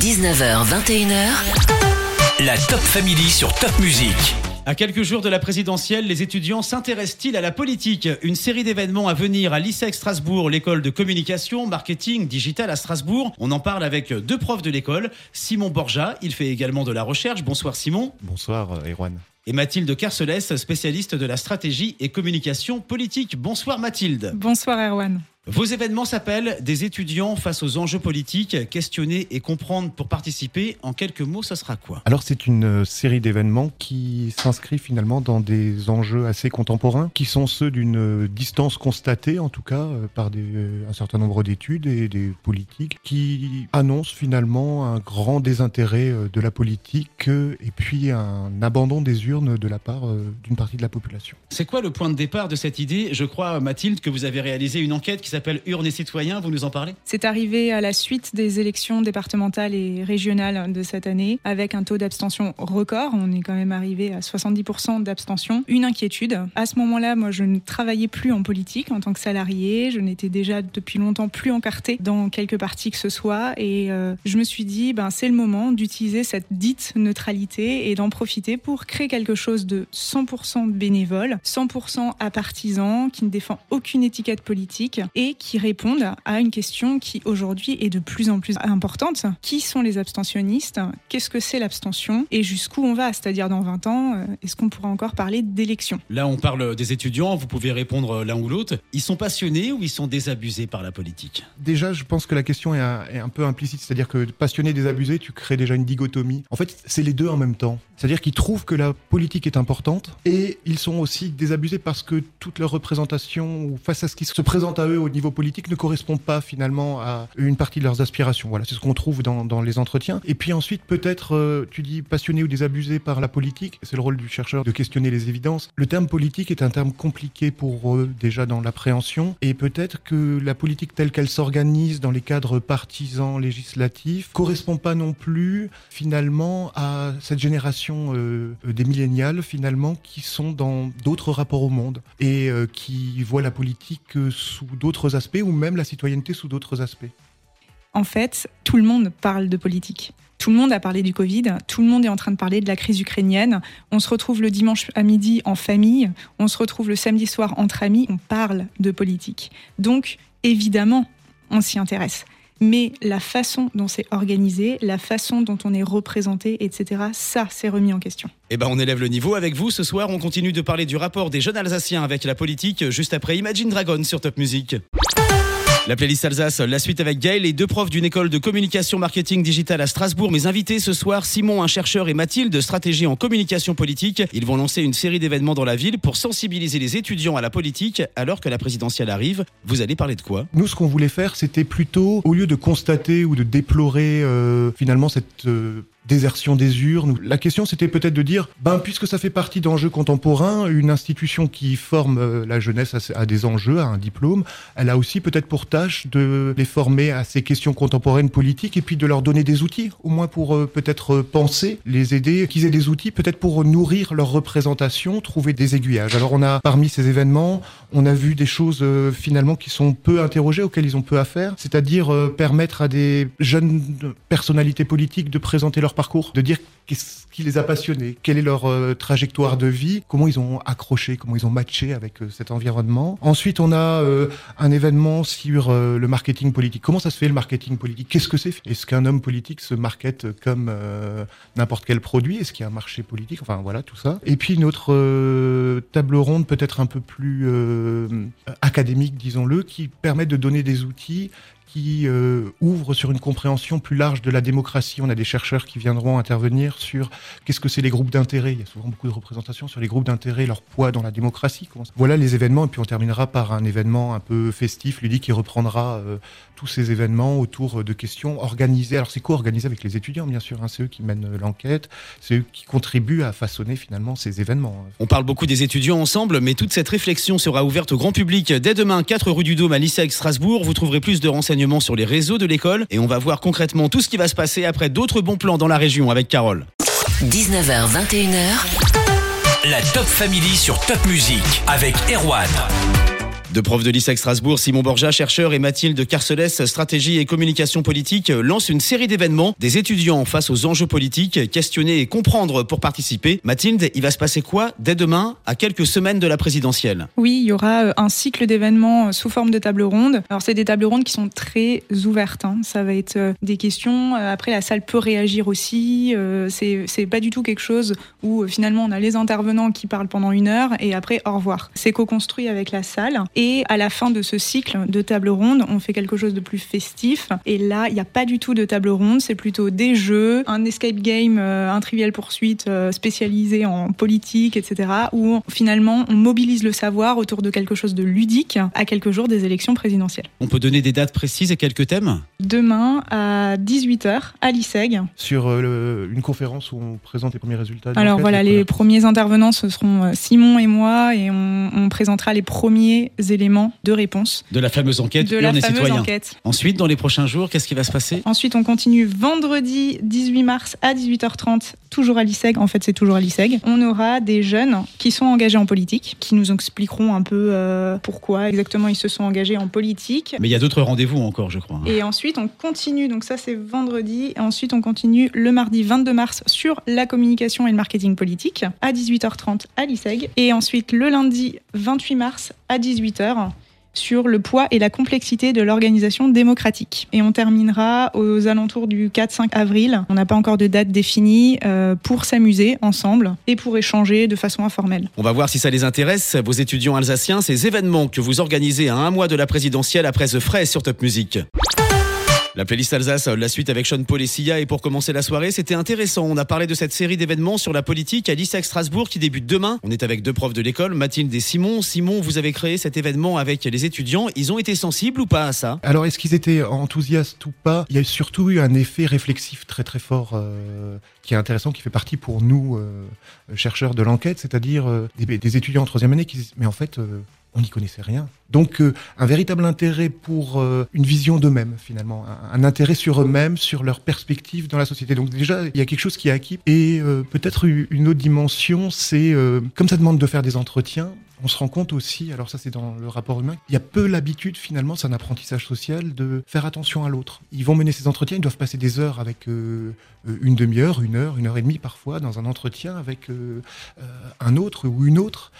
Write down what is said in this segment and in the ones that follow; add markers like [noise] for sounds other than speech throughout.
19h, 21h. La Top Family sur Top Music. À quelques jours de la présidentielle, les étudiants s'intéressent-ils à la politique? Une série d'événements à venir à l'ISEC Strasbourg, l'école de communication, marketing, digital à Strasbourg. On en parle avec deux profs de l'école. Simon Borja, il fait également de la recherche. Bonsoir Simon. Bonsoir euh, Erwan. Et Mathilde Carcelès, spécialiste de la stratégie et communication politique. Bonsoir Mathilde. Bonsoir Erwan. Vos événements s'appellent Des étudiants face aux enjeux politiques, questionner et comprendre pour participer. En quelques mots, ce sera quoi? Alors c'est une euh, série d'événements qui s'inscrit finalement dans des enjeux assez contemporains, qui sont ceux d'une euh, distance constatée en tout cas euh, par des, un certain nombre d'études et des politiques, qui annoncent finalement un grand désintérêt de la politique et puis un abandon des urnes de la part d'une partie de la population. C'est quoi le point de départ de cette idée? Je crois, Mathilde, que vous avez réalisé une enquête qui s'appelle Urnes et citoyens. Vous nous en parlez? C'est arrivé à la suite des élections départementales et régionales de cette année, avec un taux d'abstention record. On est quand même arrivé à 70% d'abstention. Une inquiétude. À ce moment-là, moi, je ne travaillais plus en politique en tant que salarié. Je n'étais déjà depuis longtemps plus encartée dans quelques partis que ce soit. Et euh, je me suis dit, ben, c'est le moment d'utiliser cette dite neutralité et d'en profiter pour créer quelque chose de 100% bénévole, 100% à qui ne défend aucune étiquette politique qui répondent à une question qui aujourd'hui est de plus en plus importante. Qui sont les abstentionnistes? Qu'est-ce que c'est l'abstention? Et jusqu'où on va? C'est-à-dire dans 20 ans, euh, est-ce qu'on pourra encore parler d'élection? Là, on parle des étudiants, vous pouvez répondre l'un ou l'autre. Ils sont passionnés ou ils sont désabusés par la politique? Déjà, je pense que la question est un, peu implicite, c'est-à-dire que passionné, désabusé, tu crées déjà une digotomie. En fait, c'est les deux en même temps. C'est-à-dire qu'ils trouvent que la politique est importante et ils sont aussi désabusés parce que toute leur représentation ou face à ce qui se présente à eux au niveau politique ne correspond pas finalement à une partie de leurs aspirations. Voilà, c'est ce qu'on trouve dans, les entretiens. Et puis ensuite, peut-être, euh, tu dis passionné ou désabusé par la politique, c'est le rôle du chercheur de questionner les évidences. Le terme politique est un terme compliqué pour eux déjà dans l'appréhension, et peut-être que la politique telle qu'elle s'organise dans les cadres partisans législatifs correspond pas non plus finalement à cette génération euh, des millénials finalement qui sont dans d'autres rapports au monde et euh, qui voient la politique sous d'autres aspects ou même la citoyenneté sous d'autres aspects En fait, tout le monde parle de politique. Tout le monde a parlé du Covid, tout le monde est en train de parler de la crise ukrainienne. On se retrouve le dimanche à midi en famille, on se retrouve le samedi soir entre amis, on parle de politique. Donc, évidemment, on s'y intéresse. Mais la façon dont c'est organisé, la façon dont on est représenté, etc., ça, c'est remis en question. Eh ben, on élève le niveau avec vous. Ce soir, on continue de parler du rapport des jeunes Alsaciens avec la politique, juste après Imagine Dragon sur Top Music. La playlist Alsace, la suite avec Gaël et deux profs d'une école de communication marketing digital à Strasbourg. Mes invités ce soir, Simon, un chercheur, et Mathilde, stratégie en communication politique. Ils vont lancer une série d'événements dans la ville pour sensibiliser les étudiants à la politique alors que la présidentielle arrive. Vous allez parler de quoi? Nous, ce qu'on voulait faire, c'était plutôt, au lieu de constater ou de déplorer euh, finalement cette euh, désertion des urnes. La question, c'était peut-être de dire, ben, puisque ça fait partie d'enjeux contemporains, une institution qui forme euh, la jeunesse à, des enjeux, à un diplôme, elle a aussi peut-être pour tâche de les former à ces questions contemporaines politiques et puis de leur donner des outils, au moins pour euh, peut-être euh, penser, les aider, qu'ils aient des outils, peut-être pour nourrir leur représentation, trouver des aiguillages. Alors on a, parmi ces événements, on a vu des choses finalement qui sont peu interrogées, auxquelles ils ont peu à faire, c'est-à-dire permettre à des jeunes personnalités politiques de présenter leur parcours, de dire qu'est-ce qui les a passionnés, quelle est leur euh, trajectoire de vie, comment ils ont accroché, comment ils ont matché avec euh, cet environnement. Ensuite, on a euh, un événement sur le marketing politique. Comment ça se fait le marketing politique? Qu'est-ce que c'est? Est-ce qu'un homme politique se market comme n'importe quel produit? Est-ce qu'il y a un marché politique? Enfin voilà tout ça. Et puis une autre table ronde peut-être un peu plus académique, disons-le, qui permet de donner des outils qui euh, ouvre sur une compréhension plus large de la démocratie. On a des chercheurs qui viendront intervenir sur qu'est-ce que c'est les groupes d'intérêt. Il y a souvent beaucoup de représentations sur les groupes d'intérêt, leur poids dans la démocratie. Voilà les événements, et puis on terminera par un événement un peu festif, ludique, qui reprendra euh, tous ces événements autour de questions organisées. Alors c'est co-organisé avec les étudiants, bien sûr. Hein. c'est eux qui mènent l'enquête, c'est eux qui contribuent à façonner finalement ces événements. On parle beaucoup des étudiants ensemble, mais toute cette réflexion sera ouverte au grand public dès demain, 4 rue du Dôme à l'ISEC Strasbourg. Vous trouverez plus de renseignements sur les réseaux de l'école et on va voir concrètement tout ce qui va se passer après d'autres bons plans dans la région avec Carole. 19h, 21h. La Top Family sur Top Music avec Erwan. Deux profs de l'ISEC Strasbourg, Simon Borja, chercheur, et Mathilde Carcelès, stratégie et communication politique, lancent une série d'événements. Des étudiants face aux enjeux politiques, questionner et comprendre pour participer. Mathilde, il va se passer quoi dès demain, à quelques semaines de la présidentielle? Oui, il y aura euh, un cycle d'événements euh, sous forme de table ronde. Alors, c'est des tables rondes qui sont très ouvertes. Hein. Ça va être euh, des questions. Après, la salle peut réagir aussi. C'est pas du tout quelque chose où finalement on a les intervenants qui parlent pendant une heure et après au revoir. C'est co-construit avec la salle. À la fin de ce cycle de table ronde, on fait quelque chose de plus festif. Et là, il n'y a pas du tout de table ronde. C'est plutôt des jeux, un escape game, un trivial poursuite spécialisé en politique, etc. Où finalement on mobilise le savoir autour de quelque chose de ludique à quelques jours des élections présidentielles. On peut donner des dates précises et quelques thèmes? Demain à 18h à l'ISEG. Sur euh, une conférence où on présente les premiers résultats. Alors voilà, les premiers intervenants ce seront euh, Simon et moi et on, on, présentera les premiers éléments de réponse. De la fameuse enquête de la fameuse Enquête. Ensuite, dans les prochains jours, qu'est-ce qui va se passer? Ensuite, on continue vendredi 18 mars à 18h30, toujours à l'ISEG. En fait, c'est toujours à l'ISEG. On aura des jeunes qui sont engagés en politique, qui nous expliqueront un peu euh, pourquoi exactement ils se sont engagés en politique. Mais il y a d'autres rendez-vous encore, je crois. Et ensuite, on continue, donc ça c'est vendredi, et ensuite on continue le mardi 22 mars sur la communication et le marketing politique à 18h30 à l'ISEG. Et ensuite le lundi 28 mars à 18h sur le poids et la complexité de l'organisation démocratique. Et on terminera aux alentours du 4-5 avril, on n'a pas encore de date définie, euh, pour s'amuser ensemble et pour échanger de façon informelle. On va voir si ça les intéresse, vos étudiants alsaciens, ces événements que vous organisez à un mois de la présidentielle après The Frais sur Top Music. La playlist Alsace, la suite avec Sean Paul et Sia. Et pour commencer la soirée, c'était intéressant. On a parlé de cette série d'événements sur la politique à l'ISAC Strasbourg qui débute demain. On est avec deux profs de l'école, Mathilde et Simon. Simon, vous avez créé cet événement avec les étudiants. Ils ont été sensibles ou pas à ça? Alors, est-ce qu'ils étaient enthousiastes ou pas? Il y a surtout eu un effet réflexif très très fort euh, qui est intéressant, qui fait partie pour nous, euh, chercheurs de l'enquête, c'est-à-dire euh, des, étudiants en troisième année qui disent, mais en fait, on n'y connaissait rien. Donc euh, un véritable intérêt pour euh, une vision d'eux-mêmes finalement, un, intérêt sur eux-mêmes, sur leur perspective dans la société. Donc déjà il y a quelque chose qui est acquis et euh, peut-être une autre dimension, c'est comme ça demande de faire des entretiens. On se rend compte aussi, alors ça c'est dans le rapport humain, il y a peu l'habitude finalement, c'est un apprentissage social, de faire attention à l'autre. Ils vont mener ces entretiens, ils doivent passer des heures avec une demi-heure, une heure, une heure et demie parfois dans un entretien avec un autre ou une autre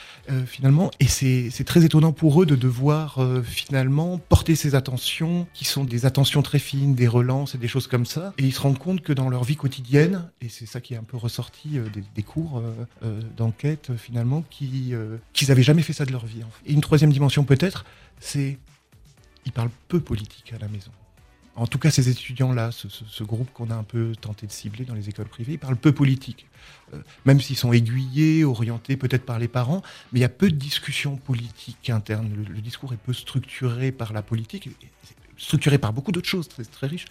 finalement. Et c'est très étonnant pour eux de devoir euh, finalement porter ces attentions qui sont des attentions très fines, des relances et des choses comme ça. Et ils se rendent compte que dans leur vie quotidienne, et c'est ça qui est un peu ressorti euh, des, cours euh, d'enquête finalement, qu'ils n'avaient jamais fait ça de leur vie. Et une troisième dimension peut-être, c'est ils parlent peu politique à la maison en tout cas ces étudiants-là, ce, groupe qu'on a un peu tenté de cibler dans les écoles privées, ils parlent peu politique. Euh, même s'ils sont aiguillés, orientés peut-être par les parents, mais il y a peu de discussions politiques internes. Le, discours est peu structuré par la politique, structuré par beaucoup d'autres choses très, très riches,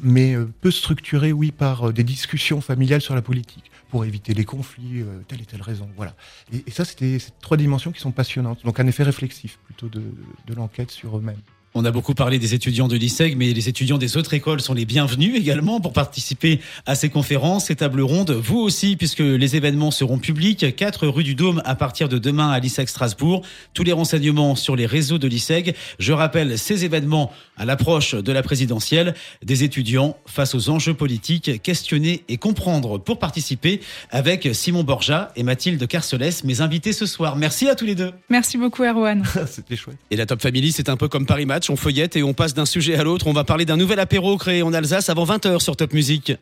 mais euh, peu structuré, oui, par euh, des discussions familiales sur la politique, pour éviter les conflits, telle et telle raison. Voilà. Et, ça, c'était ces trois dimensions qui sont passionnantes. Donc un effet réflexif plutôt de l'enquête sur eux-mêmes. On a beaucoup parlé des étudiants de l'ISEG, mais les étudiants des autres écoles sont les bienvenus également pour participer à ces conférences, ces tables rondes. Vous aussi, puisque les événements seront publics. 4 rue du Dôme à partir de demain à l'ISEG Strasbourg. Tous les renseignements sur les réseaux de l'ISEG. Je rappelle ces événements à l'approche de la présidentielle. Des étudiants face aux enjeux politiques, questionner et comprendre pour participer avec Simon Borja et Mathilde Carcelès, mes invités ce soir. Merci à tous les deux. Merci beaucoup, Erwan. [laughs] C'était chouette. Et la Top Family, c'est un peu comme Paris On feuillette et on passe d'un sujet à l'autre. On va parler d'un nouvel apéro créé en Alsace avant 20h sur Top Music.